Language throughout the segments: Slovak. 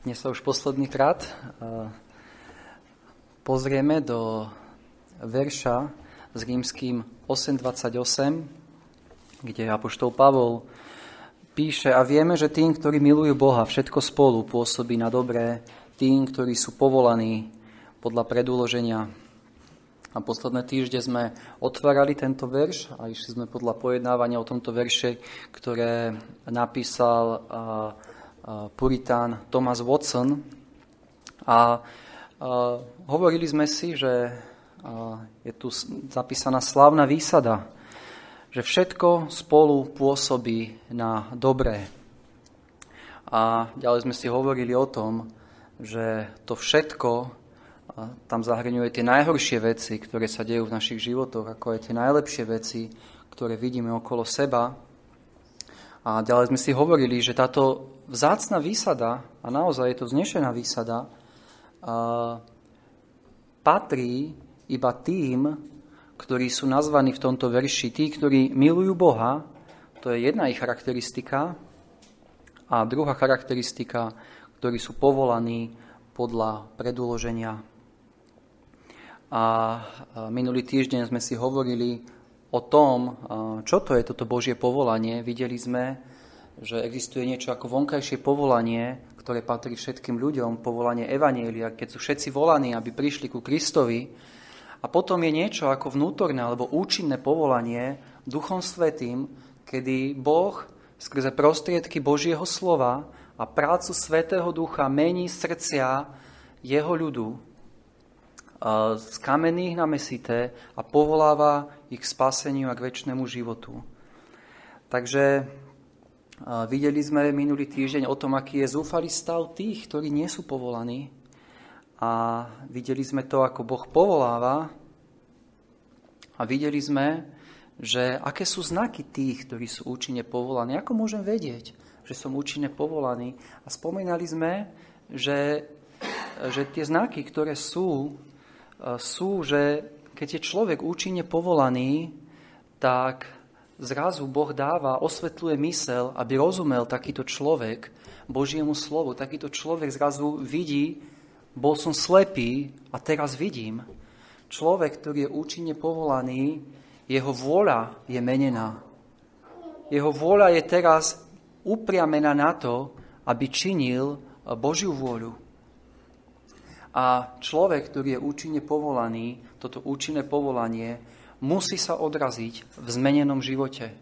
Dnes sa už posledný krát pozrieme do verša s rímským 8.28, kde Apoštol Pavol píše a vieme, že tým, ktorí milujú Boha, všetko spolu pôsobí na dobré, tým, ktorí sú povolaní podľa predúloženia. A posledné týždne sme otvárali tento verš a išli sme podľa pojednávania o tomto verše, ktoré napísal puritán Thomas Watson. A hovorili sme si, že je tu zapísaná slávna výsada, že všetko spolu pôsobí na dobré. A ďalej sme si hovorili o tom, že to všetko tam zahrňuje tie najhoršie veci, ktoré sa dejú v našich životoch, ako aj tie najlepšie veci, ktoré vidíme okolo seba. A ďalej sme si hovorili, že táto vzácna výsada, a naozaj je to znešená výsada, patrí iba tým, ktorí sú nazvaní v tomto verši, tí, ktorí milujú Boha, to je jedna ich charakteristika, a druhá charakteristika, ktorí sú povolaní podľa predúloženia. A minulý týždeň sme si hovorili o tom, čo to je toto Božie povolanie. Videli sme, že existuje niečo ako vonkajšie povolanie, ktoré patrí všetkým ľuďom, povolanie Evanielia, keď sú všetci volaní, aby prišli ku Kristovi. A potom je niečo ako vnútorné alebo účinné povolanie Duchom Svetým, kedy Boh skrze prostriedky Božieho slova a prácu Svetého Ducha mení srdcia jeho ľudu z kamenných na mesité a povoláva ich k spaseniu a k väčšnému životu. Takže Videli sme minulý týždeň o tom, aký je zúfalý stav tých, ktorí nie sú povolaní. A videli sme to, ako Boh povoláva. A videli sme, že aké sú znaky tých, ktorí sú účinne povolaní. Ako môžem vedieť, že som účinne povolaný? A spomínali sme, že, že tie znaky, ktoré sú, sú, že keď je človek účinne povolaný, tak zrazu Boh dáva, osvetľuje mysel, aby rozumel takýto človek Božiemu slovu. Takýto človek zrazu vidí, bol som slepý a teraz vidím. Človek, ktorý je účinne povolaný, jeho vôľa je menená. Jeho vôľa je teraz upriamená na to, aby činil Božiu vôľu. A človek, ktorý je účinne povolaný, toto účinné povolanie, musí sa odraziť v zmenenom živote.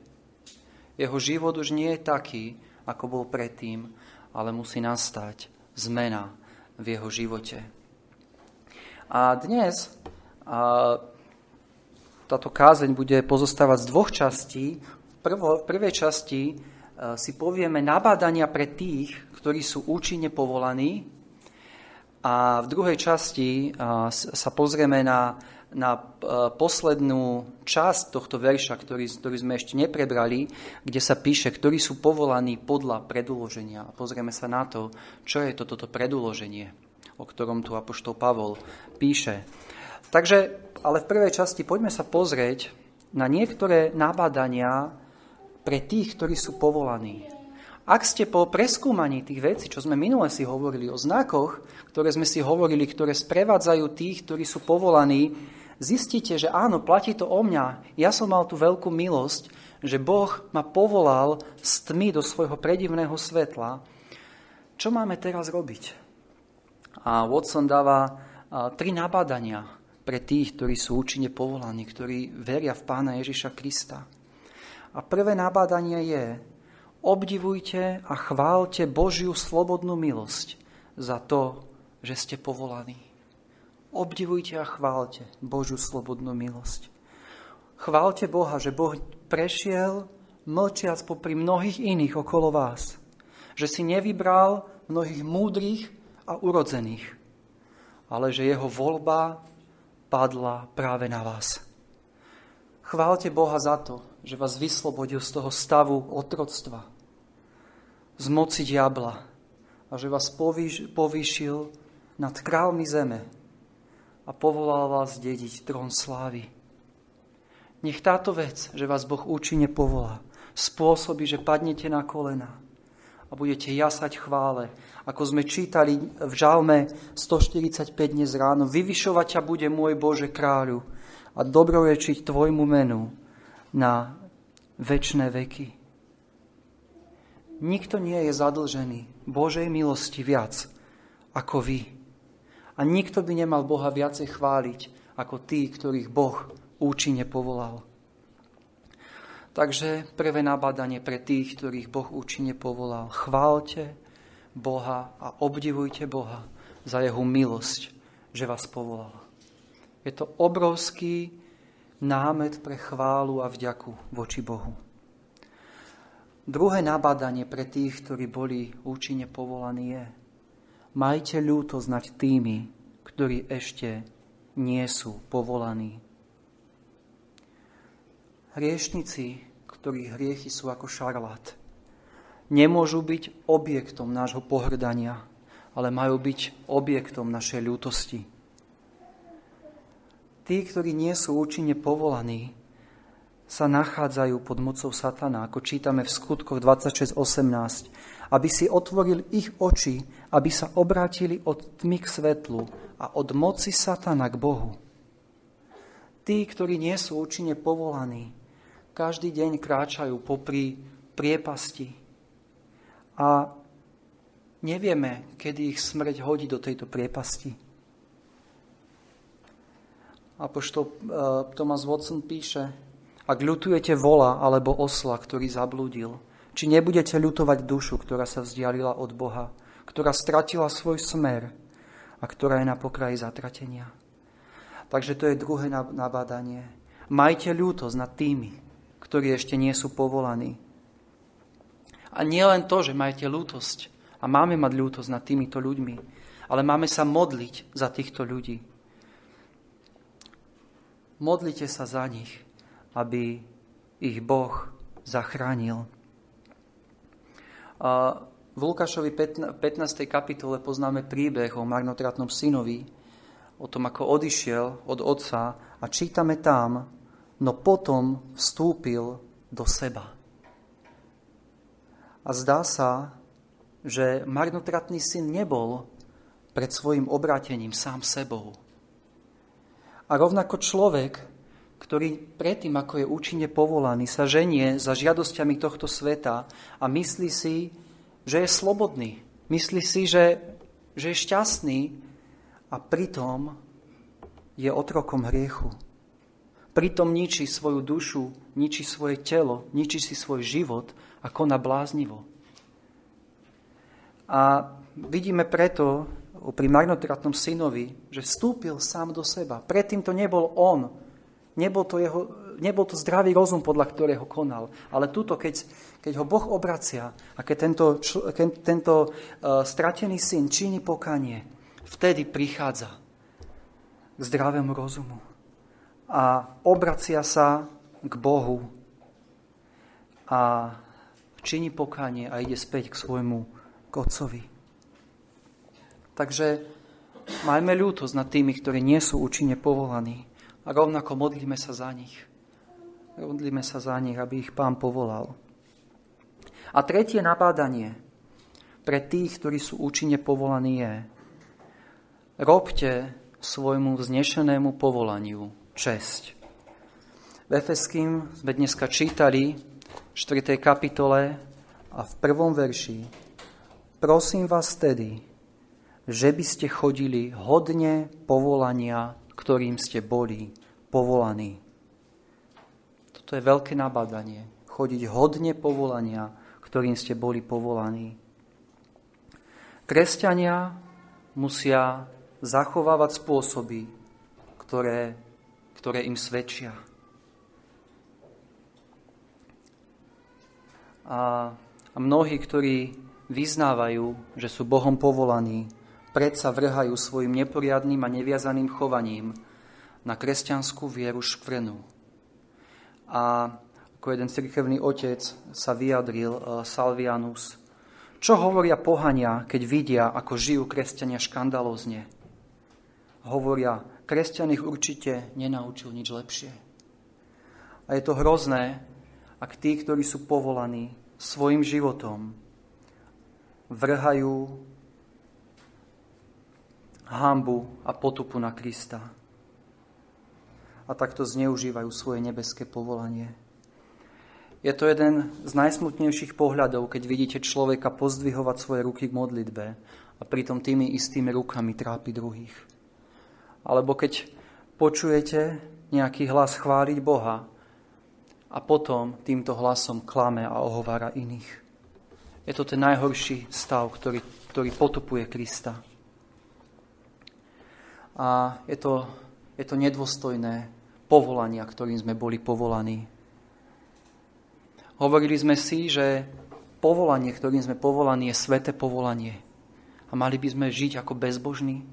Jeho život už nie je taký, ako bol predtým, ale musí nastať zmena v jeho živote. A dnes a, táto kázeň bude pozostávať z dvoch častí. V, prvo, v prvej časti a, si povieme nabádania pre tých, ktorí sú účinne povolaní. A v druhej časti sa pozrieme na na e, poslednú časť tohto verša, ktorý, ktorý sme ešte neprebrali, kde sa píše, ktorí sú povolaní podľa predúloženia. Pozrieme sa na to, čo je to toto predúloženie, o ktorom tu Apoštol Pavol píše. Takže, ale v prvej časti poďme sa pozrieť na niektoré nabádania pre tých, ktorí sú povolaní. Ak ste po preskúmaní tých vecí, čo sme minule si hovorili o znakoch, ktoré sme si hovorili, ktoré sprevádzajú tých, ktorí sú povolaní, zistíte, že áno, platí to o mňa. Ja som mal tú veľkú milosť, že Boh ma povolal z tmy do svojho predivného svetla. Čo máme teraz robiť? A Watson dáva tri nabádania pre tých, ktorí sú účinne povolaní, ktorí veria v Pána Ježiša Krista. A prvé nabádanie je, obdivujte a chválte Božiu slobodnú milosť za to, že ste povolaní. Obdivujte a chválte Božiu slobodnú milosť. Chválte Boha, že Boh prešiel mlčiac popri mnohých iných okolo vás. Že si nevybral mnohých múdrych a urodzených, ale že jeho voľba padla práve na vás. Chválte Boha za to, že vás vyslobodil z toho stavu otroctva, z moci diabla a že vás povýšil nad kráľmi zeme, a povolal vás dediť trón slávy. Nech táto vec, že vás Boh účinne povolá, spôsobí, že padnete na kolena a budete jasať chvále. Ako sme čítali v žalme 145 dnes ráno, vyvyšovať ťa bude môj Bože kráľu a dobrorečiť tvojmu menu na väčšie veky. Nikto nie je zadlžený Božej milosti viac ako vy. A nikto by nemal Boha viacej chváliť ako tí, ktorých Boh účinne povolal. Takže prvé nabádanie pre tých, ktorých Boh účinne povolal. Chválte Boha a obdivujte Boha za jeho milosť, že vás povolal. Je to obrovský námet pre chválu a vďaku voči Bohu. Druhé nabádanie pre tých, ktorí boli účinne povolaní je majte ľútosť nad tými, ktorí ešte nie sú povolaní. Hriešnici ktorých hriechy sú ako šarlát. Nemôžu byť objektom nášho pohrdania, ale majú byť objektom našej ľútosti. Tí, ktorí nie sú účinne povolaní, sa nachádzajú pod mocou satana, ako čítame v skutkoch 26.18, aby si otvoril ich oči, aby sa obrátili od tmy k svetlu a od moci satana k Bohu. Tí, ktorí nie sú účinne povolaní, každý deň kráčajú popri priepasti a nevieme, kedy ich smrť hodí do tejto priepasti. Apoštol uh, Thomas Watson píše, ak ľutujete vola alebo osla, ktorý zablúdil, či nebudete ľutovať dušu, ktorá sa vzdialila od Boha, ktorá stratila svoj smer a ktorá je na pokraji zatratenia. Takže to je druhé nabádanie. Majte ľútosť nad tými, ktorí ešte nie sú povolaní. A nie len to, že majte ľútosť a máme mať ľútosť nad týmito ľuďmi, ale máme sa modliť za týchto ľudí. Modlite sa za nich, aby ich Boh zachránil. V Lukášovi 15. kapitole poznáme príbeh o marnotratnom synovi, o tom, ako odišiel od otca a čítame tam, no potom vstúpil do seba. A zdá sa, že marnotratný syn nebol pred svojim obrátením sám sebou. A rovnako človek, ktorý predtým, ako je účinne povolaný, sa ženie za žiadosťami tohto sveta a myslí si, že je slobodný. Myslí si, že, že je šťastný a pritom je otrokom hriechu pritom ničí svoju dušu, ničí svoje telo, ničí si svoj život a koná bláznivo. A vidíme preto pri marnotratnom synovi, že vstúpil sám do seba. Predtým to nebol on, nebol to, jeho, nebol to zdravý rozum, podľa ktorého konal. Ale tuto, keď, keď ho Boh obracia a keď tento, keď tento uh, stratený syn činí pokanie, vtedy prichádza k zdravému rozumu a obracia sa k Bohu a činí pokánie a ide späť k svojmu Otcovi. Takže majme ľútosť nad tými, ktorí nie sú účinne povolaní a rovnako modlíme sa za nich. Modlíme sa za nich, aby ich Pán povolal. A tretie nabádanie pre tých, ktorí sú účinne povolaní je robte svojmu vznešenému povolaniu česť. V Efeským sme dneska čítali v 4. kapitole a v prvom verši Prosím vás tedy, že by ste chodili hodne povolania, ktorým ste boli povolaní. Toto je veľké nabádanie. Chodiť hodne povolania, ktorým ste boli povolaní. Kresťania musia zachovávať spôsoby, ktoré ktoré im svedčia. A, mnohí, ktorí vyznávajú, že sú Bohom povolaní, predsa vrhajú svojim neporiadným a neviazaným chovaním na kresťanskú vieru škvrnu. A ako jeden cirkevný otec sa vyjadril, uh, Salvianus, čo hovoria pohania, keď vidia, ako žijú kresťania škandalozne? Hovoria, kresťan ich určite nenaučil nič lepšie. A je to hrozné, ak tí, ktorí sú povolaní svojim životom, vrhajú hambu a potupu na Krista. A takto zneužívajú svoje nebeské povolanie. Je to jeden z najsmutnejších pohľadov, keď vidíte človeka pozdvihovať svoje ruky k modlitbe a pritom tými istými rukami trápi druhých. Alebo keď počujete nejaký hlas chváliť Boha a potom týmto hlasom klame a ohovára iných. Je to ten najhorší stav, ktorý, ktorý potupuje Krista. A je to, je to nedôstojné povolania, ktorým sme boli povolaní. Hovorili sme si, že povolanie, ktorým sme povolaní, je sveté povolanie. A mali by sme žiť ako bezbožní.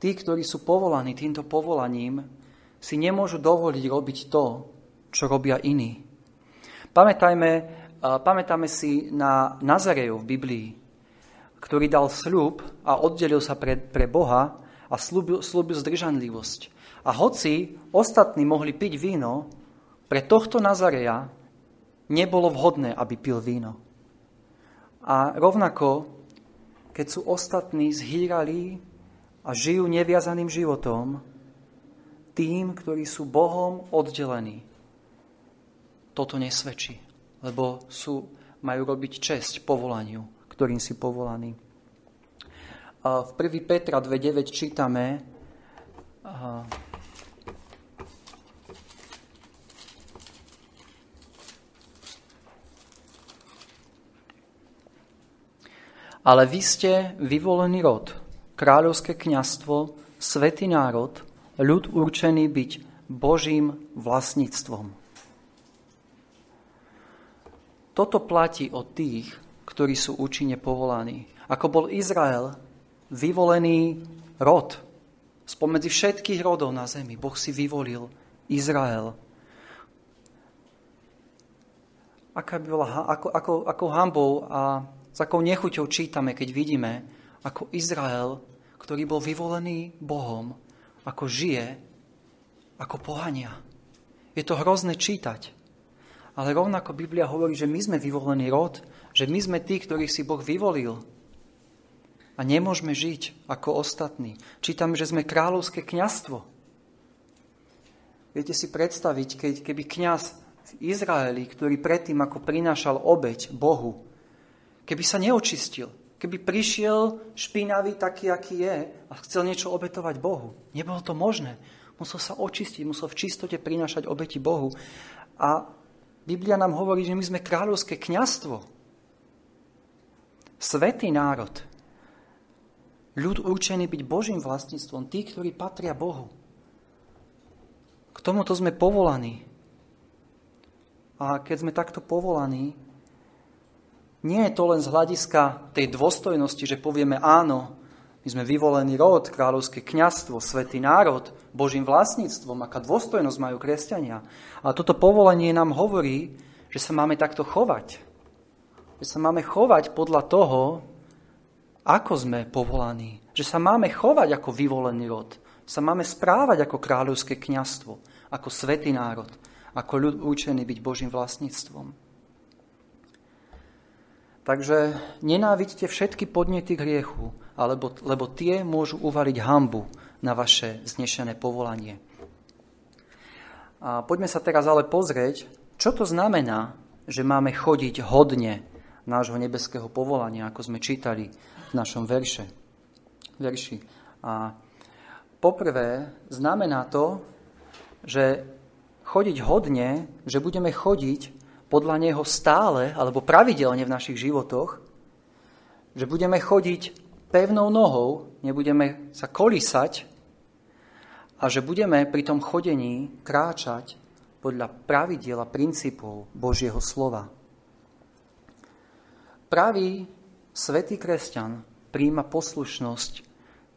Tí, ktorí sú povolaní týmto povolaním, si nemôžu dovoliť robiť to, čo robia iní. Pamätajme, pamätáme si na Nazarejov v Biblii, ktorý dal sľub a oddelil sa pre, pre Boha a slúbil, slúbil zdržanlivosť. A hoci ostatní mohli piť víno, pre tohto Nazareja nebolo vhodné, aby pil víno. A rovnako, keď sú ostatní zhýrali a žijú neviazaným životom, tým, ktorí sú Bohom oddelení, toto nesvedčí, lebo sú, majú robiť česť povolaniu, ktorým si povolaný. V 1. Petra 2.9 čítame, ale vy ste vyvolený rod, kráľovské kňastvo, svetý národ, ľud určený byť Božím vlastníctvom. Toto platí od tých, ktorí sú účinne povolaní. Ako bol Izrael vyvolený rod spomedzi všetkých rodov na zemi. Boh si vyvolil Izrael. Aká by bola, ako, ako, ako hambou a s akou nechuťou čítame, keď vidíme, ako Izrael, ktorý bol vyvolený Bohom, ako žije, ako pohania. Je to hrozné čítať. Ale rovnako Biblia hovorí, že my sme vyvolený rod, že my sme tí, ktorých si Boh vyvolil. A nemôžeme žiť ako ostatní. Čítame, že sme kráľovské kňastvo. Viete si predstaviť, keď, keby kňaz v Izraeli, ktorý predtým ako prinášal obeď Bohu, keby sa neočistil, keby prišiel špinavý taký, aký je a chcel niečo obetovať Bohu. Nebolo to možné. Musel sa očistiť, musel v čistote prinášať obeti Bohu. A Biblia nám hovorí, že my sme kráľovské kňastvo. Svetý národ. Ľud určený byť Božím vlastníctvom. Tí, ktorí patria Bohu. K tomuto sme povolaní. A keď sme takto povolaní, nie je to len z hľadiska tej dôstojnosti, že povieme áno, my sme vyvolený rod, kráľovské kňastvo, svetý národ, Božím vlastníctvom, aká dôstojnosť majú kresťania. Ale toto povolenie nám hovorí, že sa máme takto chovať. Že sa máme chovať podľa toho, ako sme povolaní. Že sa máme chovať ako vyvolený rod. Sa máme správať ako kráľovské kňastvo, ako svetý národ, ako ľud učený byť Božím vlastníctvom. Takže nenávidte všetky podnety hriechu, alebo, lebo tie môžu uvaliť hambu na vaše znešené povolanie. A poďme sa teraz ale pozrieť, čo to znamená, že máme chodiť hodne nášho nebeského povolania, ako sme čítali v našom verše. verši. A poprvé znamená to, že chodiť hodne, že budeme chodiť podľa Neho stále alebo pravidelne v našich životoch, že budeme chodiť pevnou nohou, nebudeme sa kolísať a že budeme pri tom chodení kráčať podľa pravidiel a princípov Božieho slova. Pravý svetý kresťan príjma poslušnosť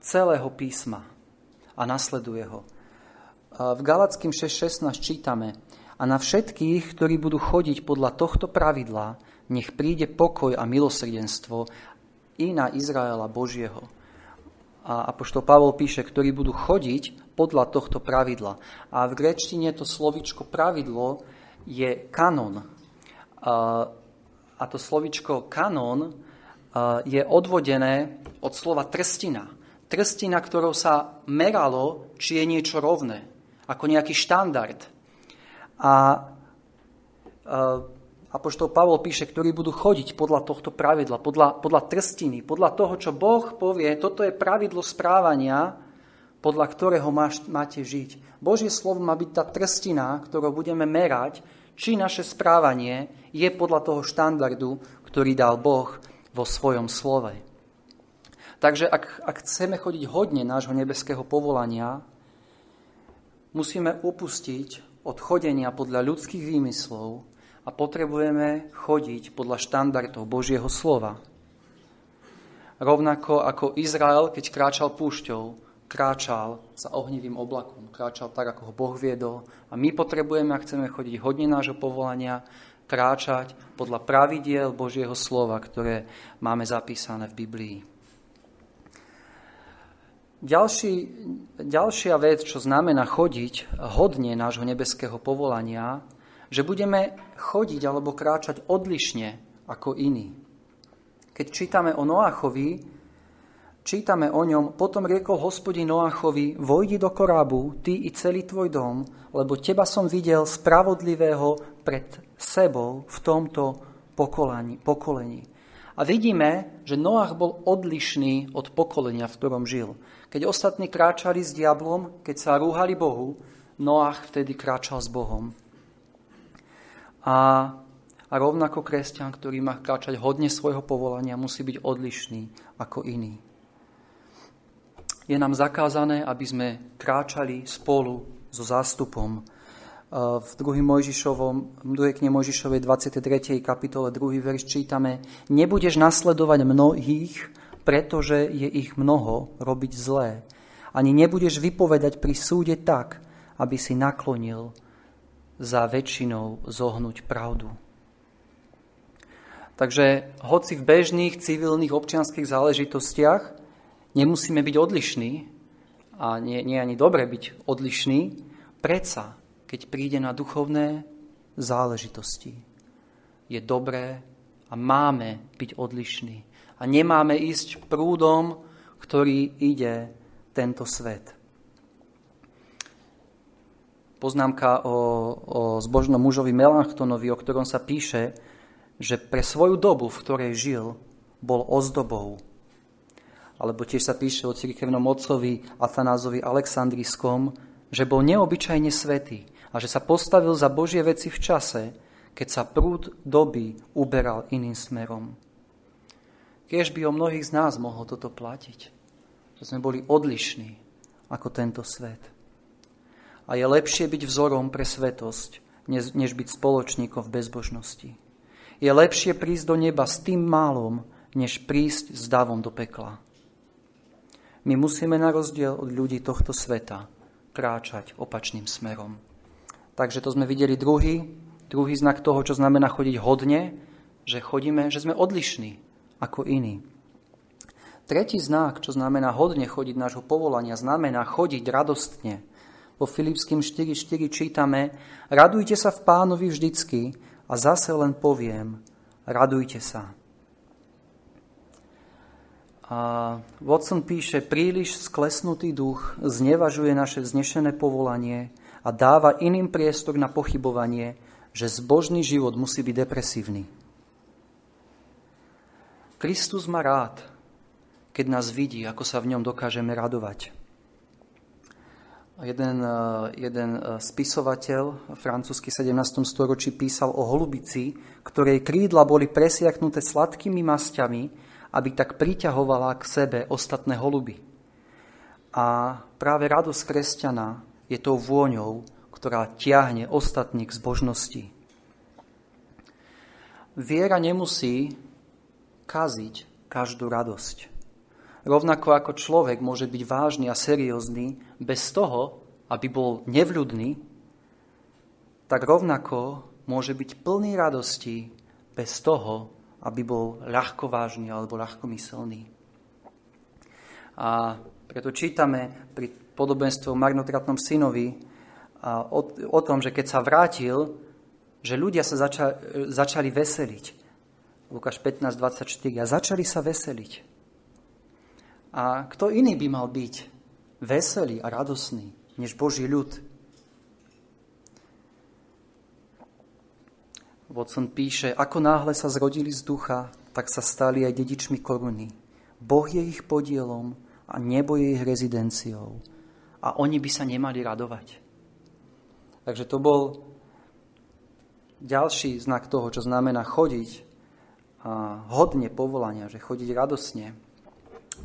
celého písma a nasleduje ho. V Galackým 6.16 čítame, a na všetkých, ktorí budú chodiť podľa tohto pravidla, nech príde pokoj a milosrdenstvo i na Izraela Božieho. A apoštol Pavol píše, ktorí budú chodiť podľa tohto pravidla. A v grečtine to slovičko pravidlo je kanon. A, to slovičko kanon je odvodené od slova trstina. Trstina, ktorou sa meralo, či je niečo rovné, ako nejaký štandard. A Apoštol Pavol píše, ktorí budú chodiť podľa tohto pravidla, podľa, podľa trstiny, podľa toho, čo Boh povie, toto je pravidlo správania, podľa ktorého máš, máte žiť. Božie slovo má byť tá trstina, ktorou budeme merať, či naše správanie je podľa toho štandardu, ktorý dal Boh vo svojom slove. Takže ak, ak chceme chodiť hodne nášho nebeského povolania, musíme upustiť od chodenia podľa ľudských výmyslov a potrebujeme chodiť podľa štandardov Božieho slova. Rovnako ako Izrael, keď kráčal púšťou, kráčal za ohnivým oblakom, kráčal tak, ako ho Boh viedol. A my potrebujeme, ak chceme chodiť hodne nášho povolania, kráčať podľa pravidiel Božieho slova, ktoré máme zapísané v Biblii. Ďalší, ďalšia vec, čo znamená chodiť hodne nášho nebeského povolania, že budeme chodiť alebo kráčať odlišne ako iní. Keď čítame o Noáchovi, čítame o ňom, potom riekol hospodin Noáchovi, vojdi do korábu, ty i celý tvoj dom, lebo teba som videl spravodlivého pred sebou v tomto pokolení. pokolení. A vidíme, že Noach bol odlišný od pokolenia, v ktorom žil. Keď ostatní kráčali s diablom, keď sa rúhali Bohu, Noach vtedy kráčal s Bohom. A, a rovnako kresťan, ktorý má kráčať hodne svojho povolania, musí byť odlišný ako iný. Je nám zakázané, aby sme kráčali spolu so zástupom. V 2. Mojžišovom, 2. knihe Mojžišovej 23. kapitole 2. verš čítame Nebudeš nasledovať mnohých, pretože je ich mnoho robiť zlé. Ani nebudeš vypovedať pri súde tak, aby si naklonil za väčšinou zohnúť pravdu. Takže hoci v bežných civilných občianských záležitostiach nemusíme byť odlišní, a nie, nie ani dobre byť odlišný, predsa, keď príde na duchovné záležitosti, je dobré a máme byť odlišní. A nemáme ísť prúdom, ktorý ide tento svet poznámka o, o zbožnom mužovi Melanchtonovi, o ktorom sa píše, že pre svoju dobu, v ktorej žil, bol ozdobou. Alebo tiež sa píše o cirkevnom otcovi Atanázovi Aleksandriskom, že bol neobyčajne svetý a že sa postavil za Božie veci v čase, keď sa prúd doby uberal iným smerom. Kiež by o mnohých z nás mohlo toto platiť, že sme boli odlišní ako tento svet a je lepšie byť vzorom pre svetosť, než, byť spoločníkom v bezbožnosti. Je lepšie prísť do neba s tým málom, než prísť s davom do pekla. My musíme na rozdiel od ľudí tohto sveta kráčať opačným smerom. Takže to sme videli druhý, druhý znak toho, čo znamená chodiť hodne, že chodíme, že sme odlišní ako iní. Tretí znak, čo znamená hodne chodiť nášho povolania, znamená chodiť radostne vo Filipským 4.4 čítame Radujte sa v pánovi vždycky a zase len poviem, radujte sa. A Watson píše, príliš sklesnutý duch znevažuje naše vznešené povolanie a dáva iným priestor na pochybovanie, že zbožný život musí byť depresívny. Kristus má rád, keď nás vidí, ako sa v ňom dokážeme radovať. Jeden, eh, jeden eh, spisovateľ francúzsky 17. storočí písal o holubici, ktorej krídla boli presiaknuté sladkými masťami, aby tak priťahovala k sebe ostatné holuby. A práve radosť kresťana je tou vôňou, ktorá tiahne ostatní k zbožnosti. Viera nemusí kaziť každú radosť. Rovnako ako človek môže byť vážny a seriózny bez toho, aby bol nevľudný, tak rovnako môže byť plný radosti bez toho, aby bol ľahkovážny alebo ľahkomyselný. A preto čítame pri podobenstve o marnotratnom synovi o, o tom, že keď sa vrátil, že ľudia sa zača, začali veseliť. Lukáš 15.24. A začali sa veseliť. A kto iný by mal byť veselý a radosný, než Boží ľud? Watson píše, ako náhle sa zrodili z ducha, tak sa stali aj dedičmi koruny. Boh je ich podielom a nebo je ich rezidenciou. A oni by sa nemali radovať. Takže to bol ďalší znak toho, čo znamená chodiť hodne povolania, že chodiť radosne.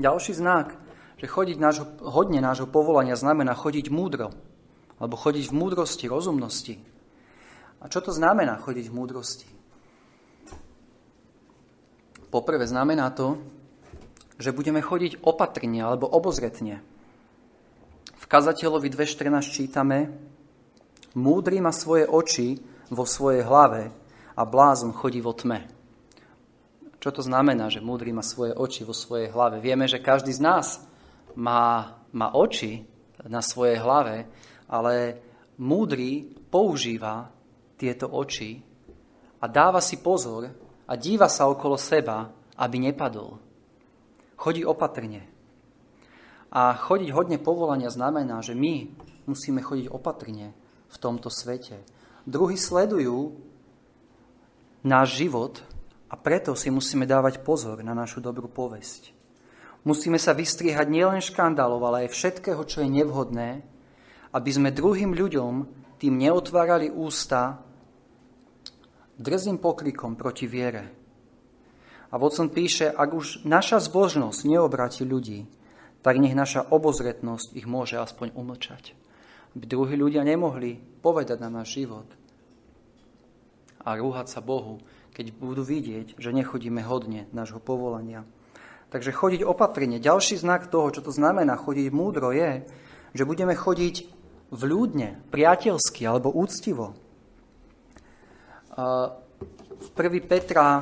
Ďalší znak, že chodiť nášho, hodne nášho povolania znamená chodiť múdro, alebo chodiť v múdrosti, rozumnosti. A čo to znamená chodiť v múdrosti? Poprvé znamená to, že budeme chodiť opatrne alebo obozretne. V kazateľovi 2.14 čítame Múdry má svoje oči vo svojej hlave a blázon chodí vo tme. Čo to znamená, že múdry má svoje oči vo svojej hlave? Vieme, že každý z nás má, má oči na svojej hlave, ale múdry používa tieto oči a dáva si pozor a díva sa okolo seba, aby nepadol. Chodí opatrne. A chodiť hodne povolania znamená, že my musíme chodiť opatrne v tomto svete. Druhí sledujú náš život a preto si musíme dávať pozor na našu dobrú povesť. Musíme sa vystriehať nielen škandálov, ale aj všetkého, čo je nevhodné, aby sme druhým ľuďom tým neotvárali ústa drzým pokrikom proti viere. A Watson píše, ak už naša zbožnosť neobráti ľudí, tak nech naša obozretnosť ich môže aspoň umlčať. Aby druhí ľudia nemohli povedať na náš život, a rúhať sa Bohu, keď budú vidieť, že nechodíme hodne nášho povolania. Takže chodiť opatrne. Ďalší znak toho, čo to znamená chodiť múdro, je, že budeme chodiť vľúdne, priateľsky alebo úctivo. V 1. Petra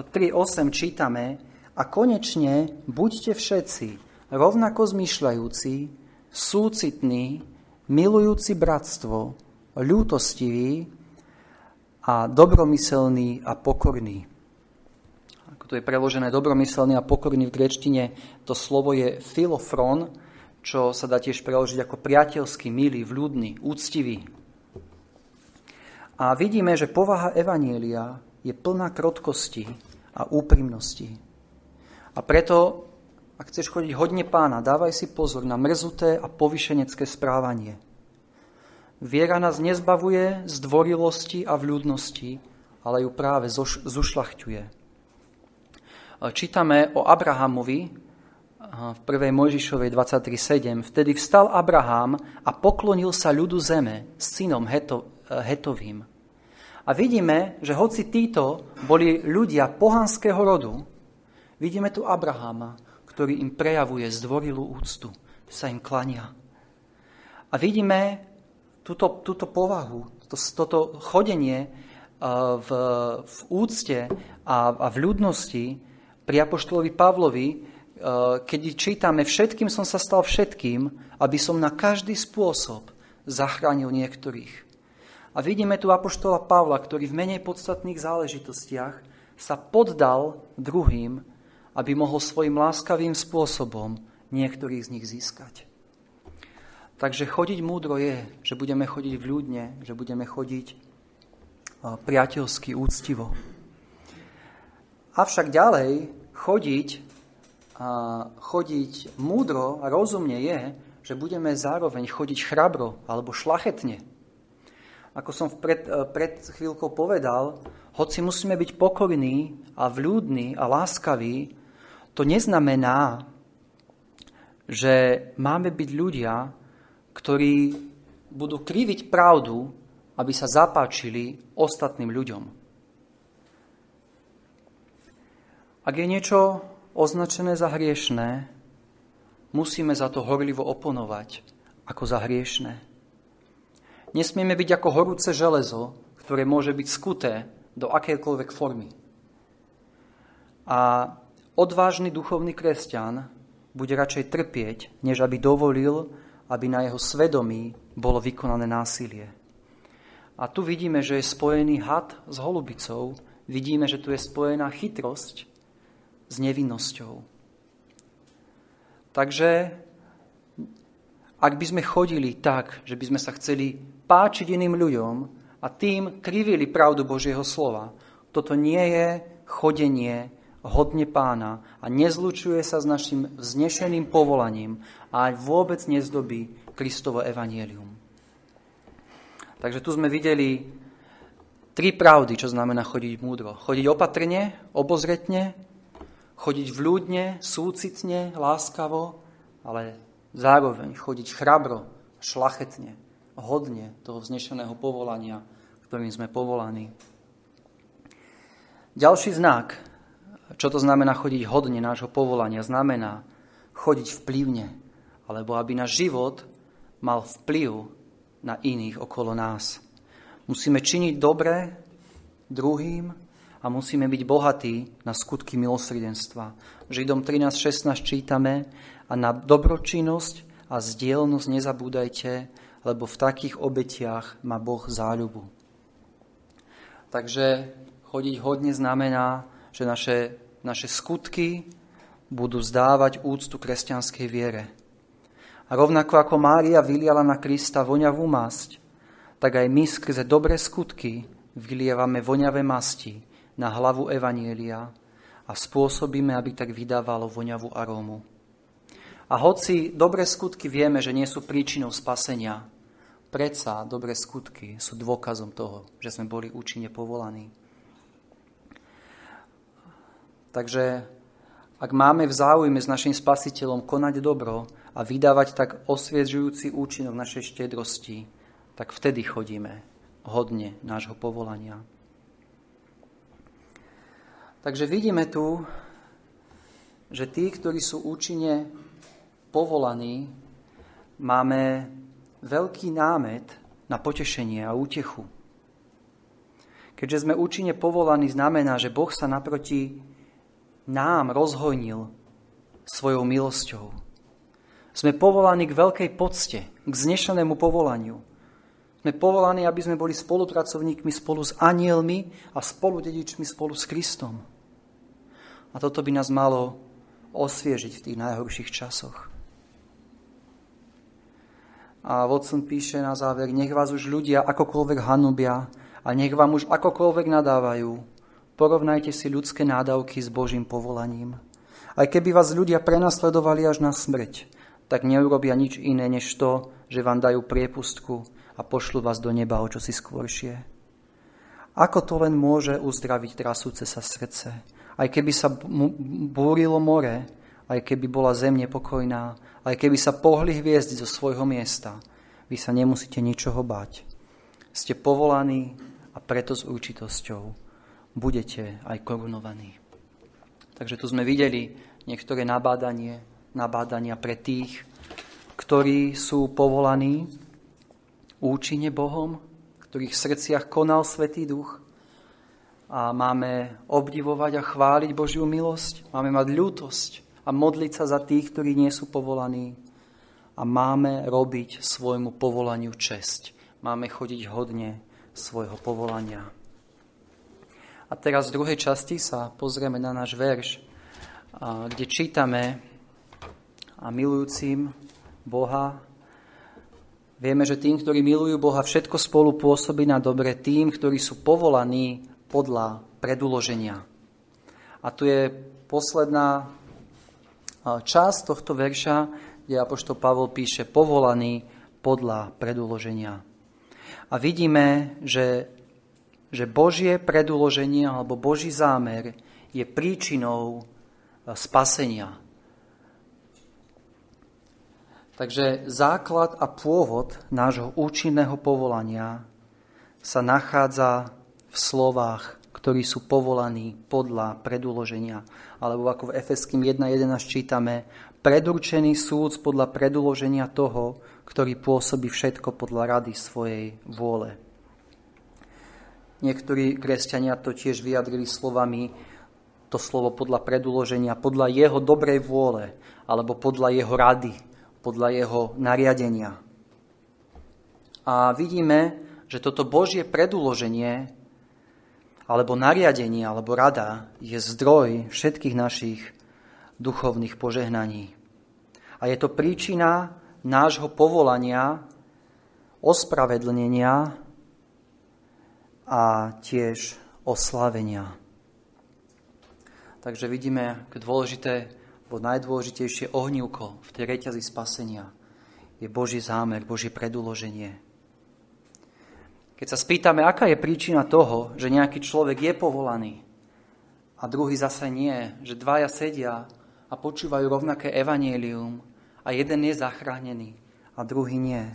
3.8 čítame a konečne buďte všetci rovnako zmýšľajúci, súcitní, milujúci bratstvo, ľútostiví, a dobromyselný a pokorný. Ako to je preložené dobromyselný a pokorný v grečtine, to slovo je filofron, čo sa dá tiež preložiť ako priateľský, milý, vľúdny, úctivý. A vidíme, že povaha Evanielia je plná krotkosti a úprimnosti. A preto, ak chceš chodiť hodne pána, dávaj si pozor na mrzuté a povyšenecké správanie – Viera nás nezbavuje z dvorilosti a vľúdnosti, ale ju práve zušľachťuje. Čítame o Abrahamovi v 1. Mojžišovej 23.7. Vtedy vstal Abraham a poklonil sa ľudu zeme s synom Heto, Hetovým. A vidíme, že hoci títo boli ľudia pohanského rodu, vidíme tu Abrahama, ktorý im prejavuje zdvorilú úctu, sa im klania. A vidíme túto, túto povahu, to, toto chodenie v, v úcte a, a v ľudnosti pri Apoštolovi Pavlovi, keď čítame všetkým som sa stal všetkým, aby som na každý spôsob zachránil niektorých. A vidíme tu Apoštola Pavla, ktorý v menej podstatných záležitostiach sa poddal druhým, aby mohol svojim láskavým spôsobom niektorých z nich získať. Takže chodiť múdro je, že budeme chodiť v ľudne, že budeme chodiť priateľsky, úctivo. Avšak ďalej chodiť, chodiť múdro a rozumne je, že budeme zároveň chodiť chrabro alebo šlachetne. Ako som pred, pred chvíľkou povedal, hoci musíme byť pokorní a vľúdni a láskaví, to neznamená, že máme byť ľudia, ktorí budú kriviť pravdu, aby sa zapáčili ostatným ľuďom. Ak je niečo označené za hriešné, musíme za to horlivo oponovať ako za hriešné. Nesmieme byť ako horúce železo, ktoré môže byť skuté do akékoľvek formy. A odvážny duchovný kresťan bude radšej trpieť, než aby dovolil, aby na jeho svedomí bolo vykonané násilie. A tu vidíme, že je spojený had s holubicou. vidíme, že tu je spojená chytrosť s nevinnosťou. Takže ak by sme chodili tak, že by sme sa chceli páčiť iným ľuďom a tým krivili pravdu Božieho slova, toto nie je chodenie hodne pána a nezlučuje sa s našim vznešeným povolaním a vôbec nezdobí Kristovo evanielium. Takže tu sme videli tri pravdy, čo znamená chodiť múdro. Chodiť opatrne, obozretne, chodiť vľúdne, súcitne, láskavo, ale Zároveň chodiť chrabro, šlachetne, hodne toho vznešeného povolania, ktorým sme povolaní. Ďalší znak, čo to znamená chodiť hodne nášho povolania, znamená chodiť vplyvne, alebo aby náš život mal vplyv na iných okolo nás. Musíme činiť dobre druhým a musíme byť bohatí na skutky milosrdenstva. Židom 13.16 čítame, a na dobročinnosť a zdielnosť nezabúdajte, lebo v takých obetiach má Boh záľubu. Takže chodiť hodne znamená, že naše, naše skutky budú zdávať úctu kresťanskej viere. A rovnako ako Mária vyliala na Krista voňavú masť, tak aj my skrze dobré skutky vylievame voňavé masti na hlavu Evanielia a spôsobíme, aby tak vydávalo voňavú arómu. A hoci dobré skutky vieme, že nie sú príčinou spasenia, predsa dobré skutky sú dôkazom toho, že sme boli účinne povolaní. Takže ak máme v záujme s našim spasiteľom konať dobro a vydávať tak osviežujúci účinok našej štedrosti, tak vtedy chodíme hodne nášho povolania. Takže vidíme tu, že tí, ktorí sú účinne povolaní, máme veľký námet na potešenie a útechu. Keďže sme účinne povolaní, znamená, že Boh sa naproti nám rozhojnil svojou milosťou. Sme povolaní k veľkej pocte, k znešenému povolaniu. Sme povolaní, aby sme boli spolupracovníkmi spolu s anielmi a spoludedičmi spolu s Kristom. A toto by nás malo osviežiť v tých najhorších časoch. A Watson píše na záver, nech vás už ľudia akokoľvek hanubia a nech vám už akokoľvek nadávajú. Porovnajte si ľudské nádavky s Božím povolaním. Aj keby vás ľudia prenasledovali až na smrť, tak neurobia nič iné než to, že vám dajú priepustku a pošlu vás do neba o čosi skôršie. Ako to len môže uzdraviť trasúce sa srdce? Aj keby sa búrilo more, aj keby bola zem nepokojná, aj keby sa pohli hviezdy zo svojho miesta, vy sa nemusíte ničoho báť. Ste povolaní a preto s určitosťou budete aj korunovaní. Takže tu sme videli niektoré nabádanie, nabádania pre tých, ktorí sú povolaní účinne Bohom, ktorých srdciach konal Svetý Duch. A máme obdivovať a chváliť Božiu milosť, máme mať ľútosť a modliť sa za tých, ktorí nie sú povolaní. A máme robiť svojmu povolaniu česť. Máme chodiť hodne svojho povolania. A teraz v druhej časti sa pozrieme na náš verš, kde čítame a milujúcim Boha Vieme, že tým, ktorí milujú Boha, všetko spolu pôsobí na dobre tým, ktorí sú povolaní podľa predúloženia. A tu je posledná časť tohto verša, kde Apoštol Pavol píše povolaný podľa predúloženia. A vidíme, že, že Božie predúloženie alebo Boží zámer je príčinou e, spasenia. Takže základ a pôvod nášho účinného povolania sa nachádza v slovách ktorí sú povolaní podľa predúloženia. Alebo ako v Efeským 1.11 čítame, predurčený súd podľa predúloženia toho, ktorý pôsobí všetko podľa rady svojej vôle. Niektorí kresťania to tiež vyjadrili slovami, to slovo podľa predúloženia, podľa jeho dobrej vôle, alebo podľa jeho rady, podľa jeho nariadenia. A vidíme, že toto Božie predúloženie alebo nariadenie, alebo rada je zdroj všetkých našich duchovných požehnaní. A je to príčina nášho povolania, ospravedlnenia a tiež oslavenia. Takže vidíme, aké dôležité, bo najdôležitejšie ohnívko v tej reťazi spasenia je Boží zámer, Božie predúloženie. Keď sa spýtame, aká je príčina toho, že nejaký človek je povolaný a druhý zase nie, že dvaja sedia a počúvajú rovnaké evanielium a jeden je zachránený a druhý nie,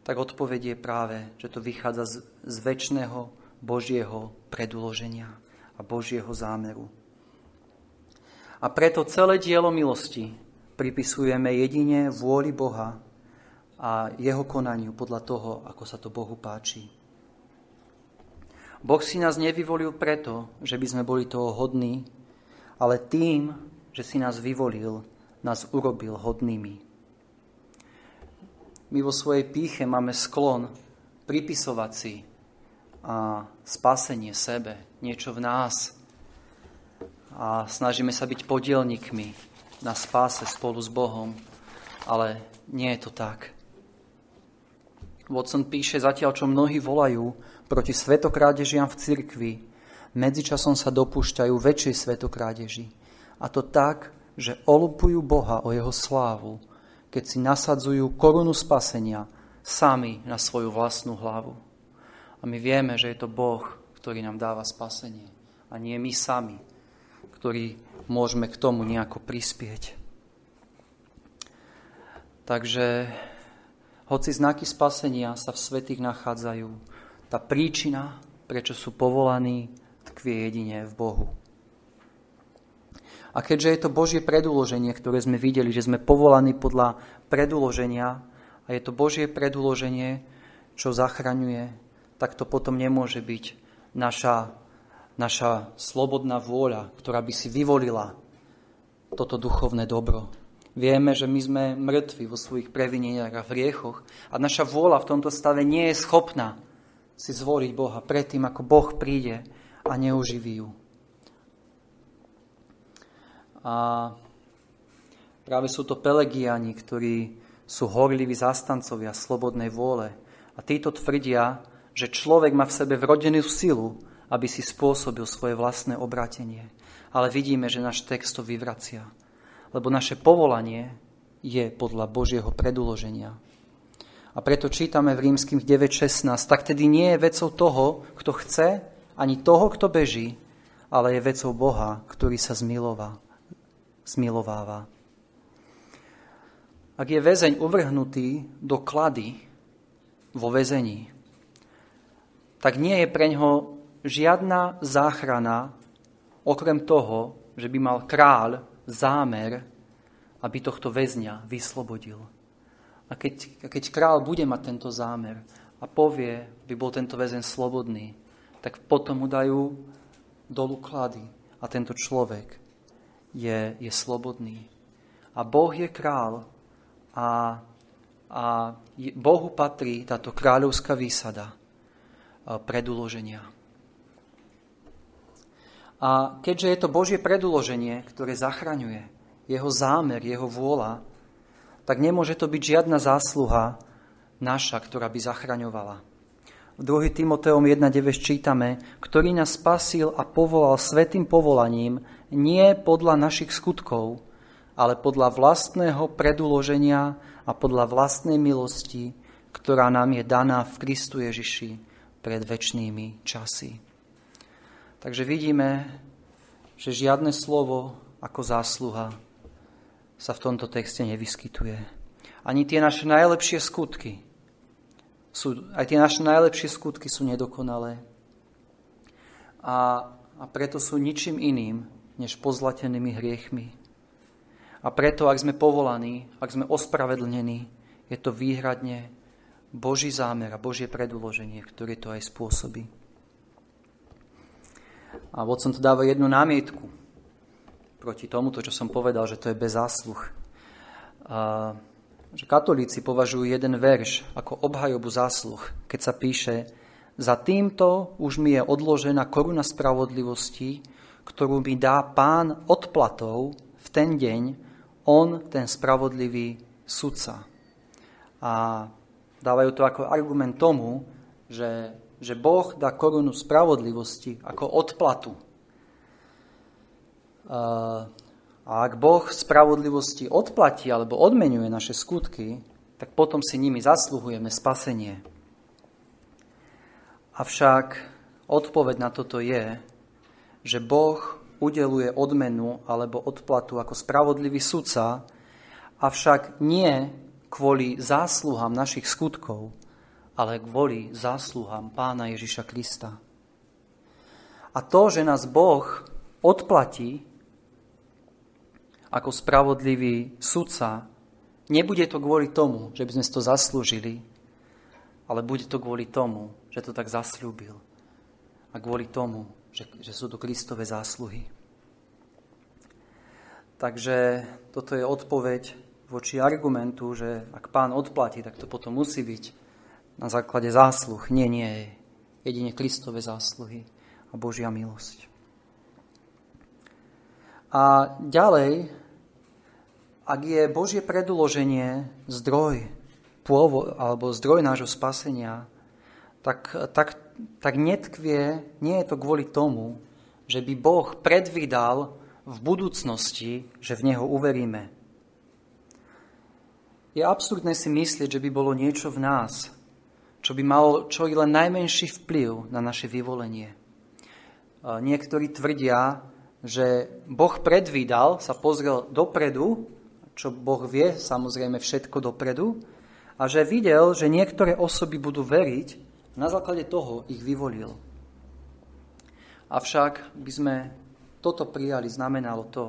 tak odpovedie je práve, že to vychádza z, z väčšného Božieho predúloženia a Božieho zámeru. A preto celé dielo milosti pripisujeme jedine vôli Boha a jeho konaniu podľa toho, ako sa to Bohu páči. Boh si nás nevyvolil preto, že by sme boli toho hodní, ale tým, že si nás vyvolil, nás urobil hodnými. My vo svojej píche máme sklon pripisovať si a spasenie sebe, niečo v nás, a snažíme sa byť podielnikmi na spáse spolu s Bohom, ale nie je to tak. Watson píše, zatiaľ čo mnohí volajú proti svetokrádežiam v cirkvi, medzičasom sa dopúšťajú väčšej svetokrádeži. A to tak, že olupujú Boha o jeho slávu, keď si nasadzujú korunu spasenia sami na svoju vlastnú hlavu. A my vieme, že je to Boh, ktorý nám dáva spasenie. A nie my sami, ktorí môžeme k tomu nejako prispieť. Takže, hoci znaky spasenia sa v svetých nachádzajú, tá príčina, prečo sú povolaní, tkvie jedine v Bohu. A keďže je to Božie predúloženie, ktoré sme videli, že sme povolaní podľa predúloženia a je to Božie predúloženie, čo zachraňuje, tak to potom nemôže byť naša naša slobodná vôľa, ktorá by si vyvolila toto duchovné dobro. Vieme, že my sme mŕtvi vo svojich previneniach a v riechoch a naša vôľa v tomto stave nie je schopná si zvoliť Boha predtým, ako Boh príde a neuživí ju. A práve sú to pelegiani, ktorí sú horliví zastancovia slobodnej vôle. A títo tvrdia, že človek má v sebe vrodenú silu, aby si spôsobil svoje vlastné obratenie. Ale vidíme, že náš text to vyvracia. Lebo naše povolanie je podľa Božieho predúloženia. A preto čítame v rímskych 9.16, tak tedy nie je vecou toho, kto chce, ani toho, kto beží, ale je vecou Boha, ktorý sa zmilová, zmilováva. Ak je väzeň uvrhnutý do klady vo väzení, tak nie je pre ňoho žiadna záchrana, okrem toho, že by mal kráľ zámer, aby tohto väzňa vyslobodil. A keď, a keď král bude mať tento zámer a povie, by bol tento väzen slobodný, tak potom mu dajú dolu klady a tento človek je, je slobodný. A Boh je král a, a Bohu patrí táto kráľovská výsada predúloženia. A keďže je to Božie preduloženie, ktoré zachraňuje, jeho zámer, jeho vôľa, tak nemôže to byť žiadna zásluha naša, ktorá by zachraňovala. V 2. Timoteom 1.9 čítame, ktorý nás spasil a povolal svetým povolaním nie podľa našich skutkov, ale podľa vlastného preduloženia a podľa vlastnej milosti, ktorá nám je daná v Kristu Ježiši pred väčšnými časy. Takže vidíme, že žiadne slovo ako zásluha sa v tomto texte nevyskytuje. Ani tie naše najlepšie skutky sú, aj tie naše najlepšie skutky sú nedokonalé. A, a preto sú ničím iným, než pozlatenými hriechmi. A preto, ak sme povolaní, ak sme ospravedlnení, je to výhradne Boží zámer a Božie predúloženie, ktoré to aj spôsobí. A Watson tu dáva jednu námietku proti tomuto, čo som povedal, že to je bez zásluh. A, že katolíci považujú jeden verš ako obhajobu zásluh, keď sa píše Za týmto už mi je odložená koruna spravodlivosti, ktorú mi dá pán odplatov v ten deň, on, ten spravodlivý sudca. A dávajú to ako argument tomu, že, že Boh dá korunu spravodlivosti ako odplatu. A ak Boh spravodlivosti odplatí alebo odmenuje naše skutky, tak potom si nimi zasluhujeme spasenie. Avšak odpoveď na toto je, že Boh udeluje odmenu alebo odplatu ako spravodlivý sudca, avšak nie kvôli zásluhám našich skutkov, ale kvôli zásluhám pána Ježiša Krista. A to, že nás Boh odplatí ako spravodlivý sudca, nebude to kvôli tomu, že by sme to zaslúžili, ale bude to kvôli tomu, že to tak zasľúbil. A kvôli tomu, že, že sú to Kristové zásluhy. Takže toto je odpoveď voči argumentu, že ak pán odplatí, tak to potom musí byť na základe zásluh. Nie, nie. Jedine Kristové zásluhy a Božia milosť. A ďalej, ak je Božie predloženie zdroj pôvod, alebo zdroj nášho spasenia, tak, tak, tak netkvie, nie je to kvôli tomu, že by Boh predvídal v budúcnosti, že v Neho uveríme. Je absurdné si myslieť, že by bolo niečo v nás, čo by malo čo i len najmenší vplyv na naše vyvolenie. Niektorí tvrdia, že Boh predvídal, sa pozrel dopredu, čo Boh vie samozrejme všetko dopredu, a že videl, že niektoré osoby budú veriť na základe toho ich vyvolil. Avšak by sme toto prijali, znamenalo to,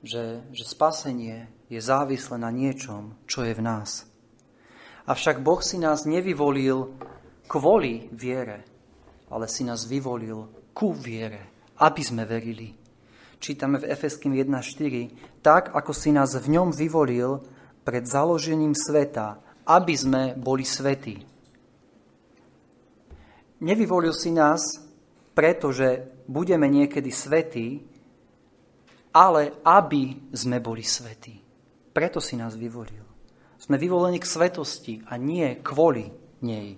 že, že spasenie je závislé na niečom, čo je v nás. Avšak Boh si nás nevyvolil kvôli viere, ale si nás vyvolil ku viere, aby sme verili. Čítame v Efeským 1.4, tak ako si nás v ňom vyvolil pred založením sveta, aby sme boli svetí. Nevyvolil si nás, pretože budeme niekedy svetí, ale aby sme boli svetí. Preto si nás vyvolil. Sme vyvolení k svetosti a nie kvôli nej.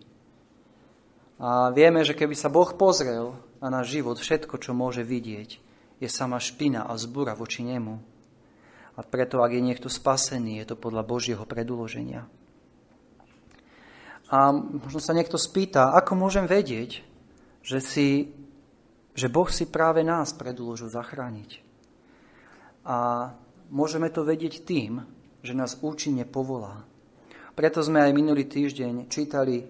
A vieme, že keby sa Boh pozrel na náš život, všetko, čo môže vidieť, je sama špina a zbúra voči nemu. A preto, ak je niekto spasený, je to podľa Božieho predúloženia. A možno sa niekto spýta, ako môžem vedieť, že, si, že Boh si práve nás predložil zachrániť. A môžeme to vedieť tým, že nás účinne povolá. Preto sme aj minulý týždeň čítali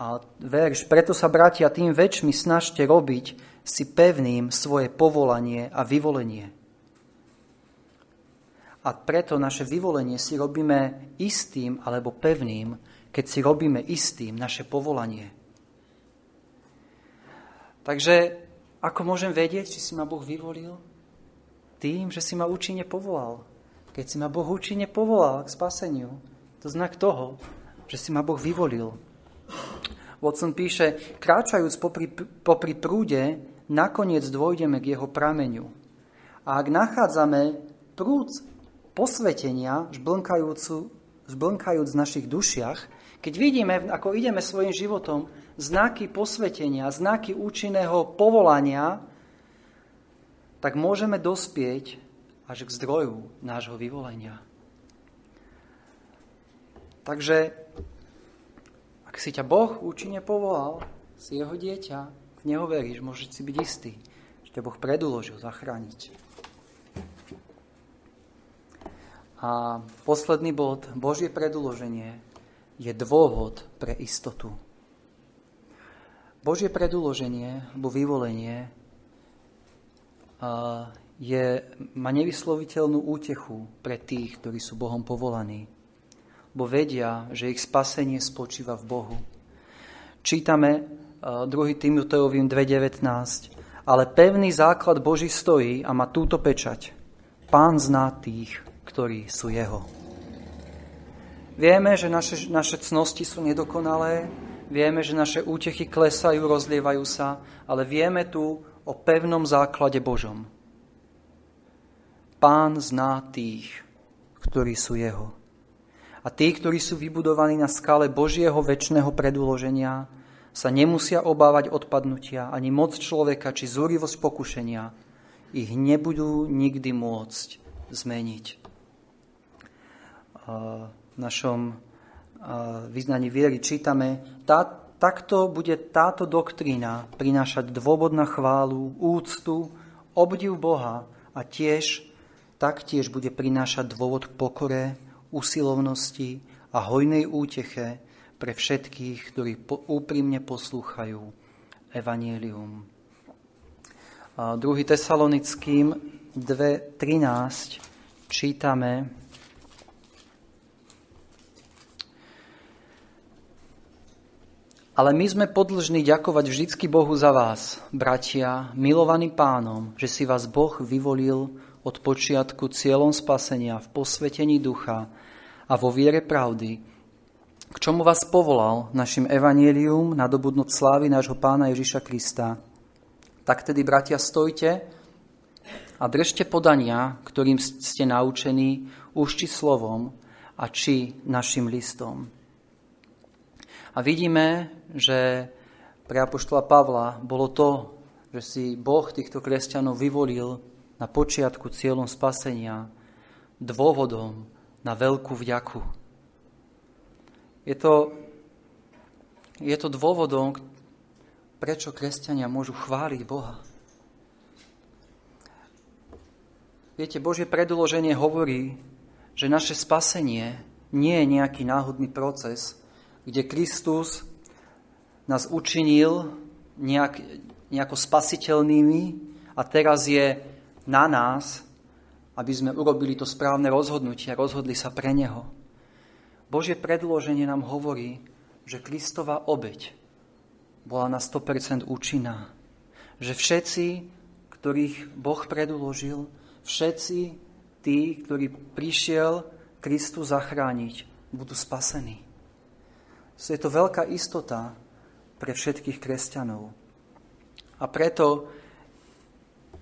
a verš, preto sa bratia tým väčšmi snažte robiť si pevným svoje povolanie a vyvolenie. A preto naše vyvolenie si robíme istým alebo pevným, keď si robíme istým naše povolanie. Takže ako môžem vedieť, či si ma Boh vyvolil? Tým, že si ma účinne povolal. Keď si ma Boh účinne povolal k spaseniu, to znak toho, že si ma Boh vyvolil. Watson píše, kráčajúc popri, popri prúde, nakoniec dôjdeme k jeho prameňu. A ak nachádzame prúd posvetenia, žblnkajúc v našich dušiach, keď vidíme, ako ideme svojim životom, znaky posvetenia, znaky účinného povolania, tak môžeme dospieť až k zdroju nášho vyvolenia. Takže, ak si ťa Boh účinne povolal, si jeho dieťa, v neho veríš, môžeš si byť istý, že ťa Boh predúložil zachrániť. A posledný bod, Božie predúloženie je dôvod pre istotu. Božie predúloženie alebo vyvolenie je, má nevysloviteľnú útechu pre tých, ktorí sú Bohom povolaní, bo vedia, že ich spasenie spočíva v Bohu. Čítame 2. Timoteovým 2.19. Ale pevný základ Boží stojí a má túto pečať. Pán zná tých, ktorí sú jeho. Vieme, že naše, naše cnosti sú nedokonalé, vieme, že naše útechy klesajú, rozlievajú sa, ale vieme tu o pevnom základe Božom. Pán zná tých, ktorí sú jeho. A tí, ktorí sú vybudovaní na skale Božieho väčšného predúloženia, sa nemusia obávať odpadnutia ani moc človeka či zúrivosť pokušenia. Ich nebudú nikdy môcť zmeniť. V našom vyznaní viery čítame, tá, takto bude táto doktrína prinášať dôvod na chválu, úctu, obdiv Boha a tiež taktiež bude prinášať dôvod k pokore, usilovnosti a hojnej úteche pre všetkých, ktorí po, úprimne poslúchajú Evangelium. A 2. Tesalonickým 2.13 čítame Ale my sme podlžní ďakovať vždycky Bohu za vás, bratia, milovaní pánom, že si vás Boh vyvolil od počiatku cieľom spasenia v posvetení ducha a vo viere pravdy, k čomu vás povolal našim evanielium nadobudnúť slávy nášho pána Ježiša Krista. Tak tedy, bratia, stojte a držte podania, ktorým ste naučení, už či slovom a či našim listom. A vidíme, že pre Apoštola Pavla bolo to, že si Boh týchto kresťanov vyvolil na počiatku cieľom spasenia dôvodom na veľkú vďaku. Je to, je to dôvodom, prečo kresťania môžu chváliť Boha. Viete, Božie predloženie hovorí, že naše spasenie nie je nejaký náhodný proces, kde Kristus nás učinil nejak, nejako spasiteľnými a teraz je na nás, aby sme urobili to správne rozhodnutie a rozhodli sa pre Neho. Božie predloženie nám hovorí, že Kristova obeď bola na 100% účinná. Že všetci, ktorých Boh predložil, všetci tí, ktorí prišiel Kristu zachrániť, budú spasení. Je to veľká istota pre všetkých kresťanov. A preto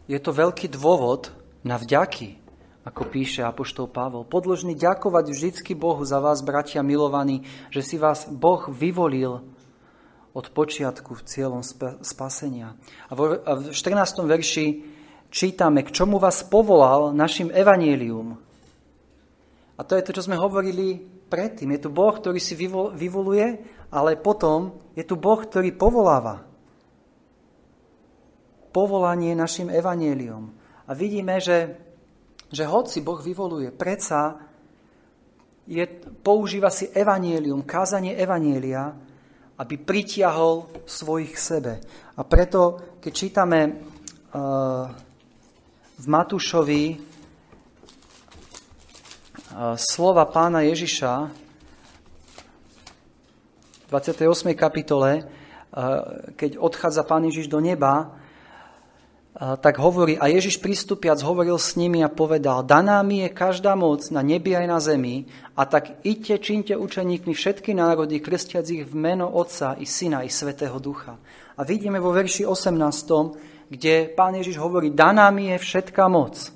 je to veľký dôvod na vďaky, ako píše Apoštol Pavol. Podložný ďakovať vždycky Bohu za vás, bratia milovaní, že si vás Boh vyvolil od počiatku v cieľom spasenia. A v 14. verši čítame, k čomu vás povolal našim evanielium. A to je to, čo sme hovorili predtým. Je tu Boh, ktorý si vyvoluje, ale potom je tu Boh, ktorý povoláva. Povolanie našim evanieliom. A vidíme, že, že hoci Boh vyvoluje, predsa je, používa si evanielium, kázanie evanielia, aby pritiahol svojich k sebe. A preto, keď čítame uh, v Matúšovi slova pána Ježiša v 28. kapitole, keď odchádza pán Ježiš do neba, tak hovorí, a Ježiš pristupiac hovoril s nimi a povedal, daná mi je každá moc na nebi aj na zemi, a tak idte, činte učeníkmi všetky národy, krstiac ich v meno Otca i Syna i Svetého Ducha. A vidíme vo verši 18, kde pán Ježiš hovorí, daná mi je všetká moc.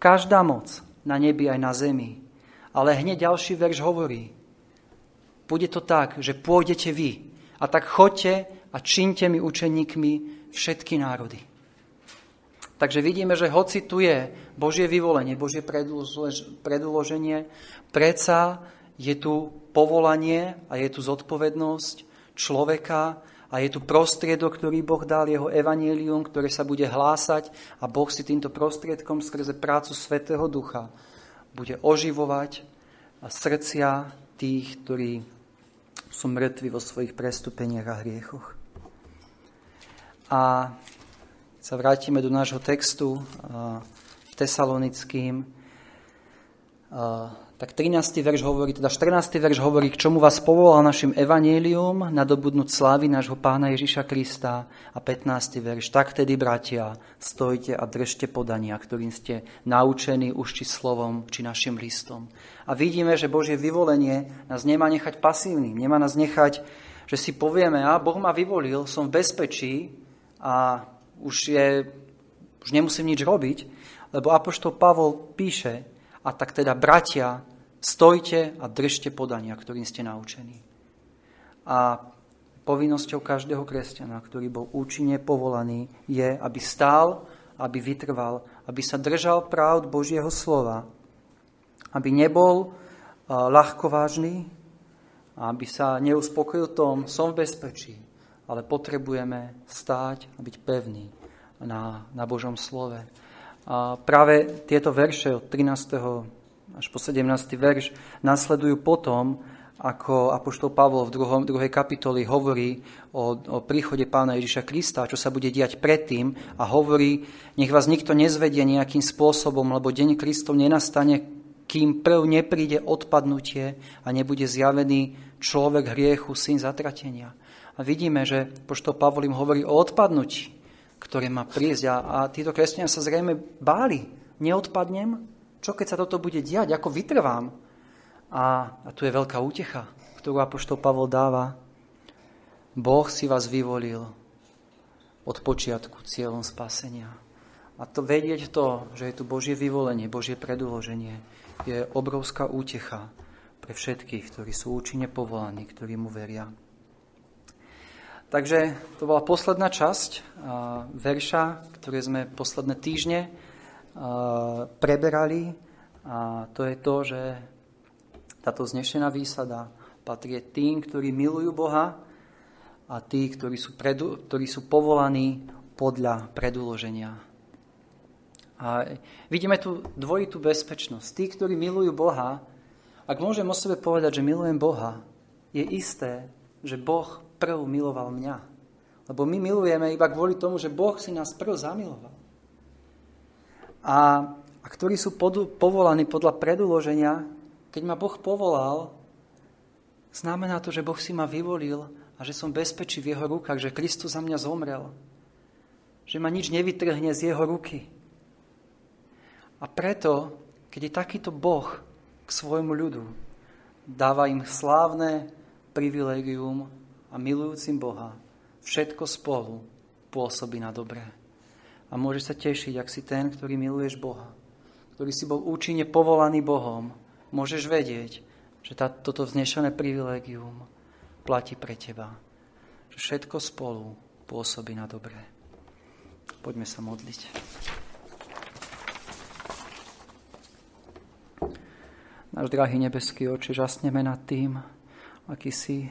Každá moc na nebi aj na zemi. Ale hneď ďalší verš hovorí, bude to tak, že pôjdete vy a tak choďte a činte mi učeníkmi všetky národy. Takže vidíme, že hoci tu je Božie vyvolenie, Božie predloženie, predsa je tu povolanie a je tu zodpovednosť človeka a je tu prostriedok, ktorý Boh dal, jeho evanílium, ktoré sa bude hlásať a Boh si týmto prostriedkom skrze prácu Svetého Ducha bude oživovať srdcia tých, ktorí sú mŕtvi vo svojich prestúpeniach a hriechoch. A sa vrátime do nášho textu v Tesalonickým tak 13. verš hovorí, teda 14. verš hovorí, k čomu vás povolal našim evanílium nadobudnúť slávy nášho pána Ježiša Krista. A 15. verš, tak tedy, bratia, stojte a držte podania, ktorým ste naučení už či slovom, či našim listom. A vidíme, že Božie vyvolenie nás nemá nechať pasívnym, nemá nás nechať, Že si povieme, a Boh ma vyvolil, som v bezpečí a už, je, už nemusím nič robiť, lebo Apoštol Pavol píše, a tak teda bratia, stojte a držte podania, ktorým ste naučení. A povinnosťou každého kresťana, ktorý bol účinne povolaný, je, aby stál, aby vytrval, aby sa držal pravd Božieho slova, aby nebol ľahkovážny, aby sa neuspokojil tom, som v bezpečí, ale potrebujeme stáť a byť pevný na, na Božom slove. A práve tieto verše od 13. až po 17. verš nasledujú potom, ako Apoštol Pavol v druhom, druhej kapitoli hovorí o, o príchode pána Ježiša Krista, čo sa bude diať predtým a hovorí, nech vás nikto nezvedie nejakým spôsobom, lebo deň Kristov nenastane, kým prv nepríde odpadnutie a nebude zjavený človek hriechu, syn zatratenia. A vidíme, že poštol Pavol im hovorí o odpadnutí, ktoré má prísť. A, a títo kresťania sa zrejme báli. Neodpadnem? Čo keď sa toto bude diať? Ako vytrvám? A, a tu je veľká útecha, ktorú Apoštol Pavol dáva. Boh si vás vyvolil od počiatku cieľom spasenia. A to vedieť to, že je tu Božie vyvolenie, Božie predúloženie, je obrovská útecha pre všetkých, ktorí sú účinne povolaní, ktorí mu veria. Takže to bola posledná časť verša, ktoré sme posledné týždne preberali. A to je to, že táto znešená výsada patrí tým, ktorí milujú Boha a tí, ktorí sú, predu, ktorí sú povolaní podľa predúloženia. A vidíme tu dvojitú bezpečnosť. Tí, ktorí milujú Boha, ak môžem o sebe povedať, že milujem Boha, je isté, že Boh prv miloval mňa. Lebo my milujeme iba kvôli tomu, že Boh si nás prv zamiloval. A, a ktorí sú pod, povolaní podľa predúloženia, keď ma Boh povolal, znamená to, že Boh si ma vyvolil a že som bezpečí v jeho rukách, že Kristus za mňa zomrel. Že ma nič nevytrhne z jeho ruky. A preto, keď je takýto Boh k svojmu ľudu, dáva im slávne privilegium a milujúcim Boha všetko spolu pôsobí na dobré. A môže sa tešiť, ak si ten, ktorý miluješ Boha, ktorý si bol účinne povolaný Bohom, môžeš vedieť, že tá, toto vznešené privilegium platí pre teba. Že všetko spolu pôsobí na dobré. Poďme sa modliť. Náš drahý nebeský oče, žasneme nad tým, aký si,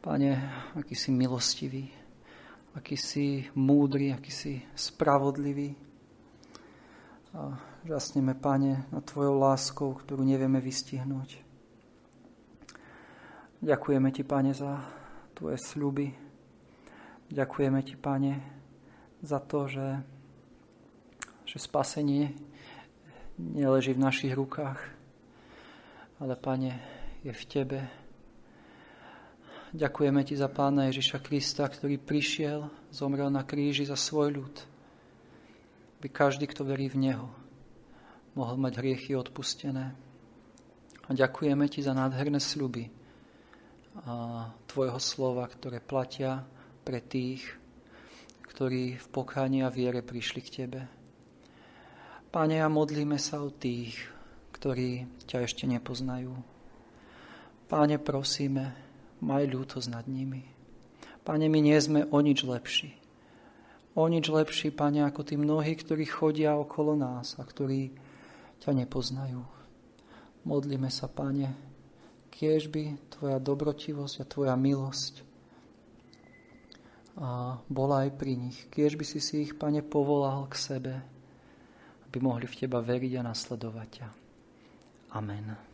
Pane, aký si milostivý, aký si múdry, aký si spravodlivý. A Žasneme, Pane, nad Tvojou láskou, ktorú nevieme vystihnúť. Ďakujeme Ti, Pane, za Tvoje sľuby. Ďakujeme Ti, Pane, za to, že, že spasenie neleží v našich rukách, ale, Pane, je v Tebe. Ďakujeme Ti za Pána Ježiša Krista, ktorý prišiel, zomrel na kríži za svoj ľud, aby každý, kto verí v Neho, mohol mať hriechy odpustené. A ďakujeme Ti za nádherné sľuby a Tvojho slova, ktoré platia pre tých, ktorí v pokáni a viere prišli k Tebe. Pane, a modlíme sa o tých, ktorí ťa ešte nepoznajú. Páne, prosíme, maj ľútosť nad nimi. Pane, my nie sme o nič lepší. O nič lepší, Pane, ako tí mnohí, ktorí chodia okolo nás a ktorí ťa nepoznajú. Modlíme sa, Pane, kiež by Tvoja dobrotivosť a Tvoja milosť a bola aj pri nich. Kiež by si si ich, Pane, povolal k sebe, aby mohli v Teba veriť a nasledovať ťa. Amen.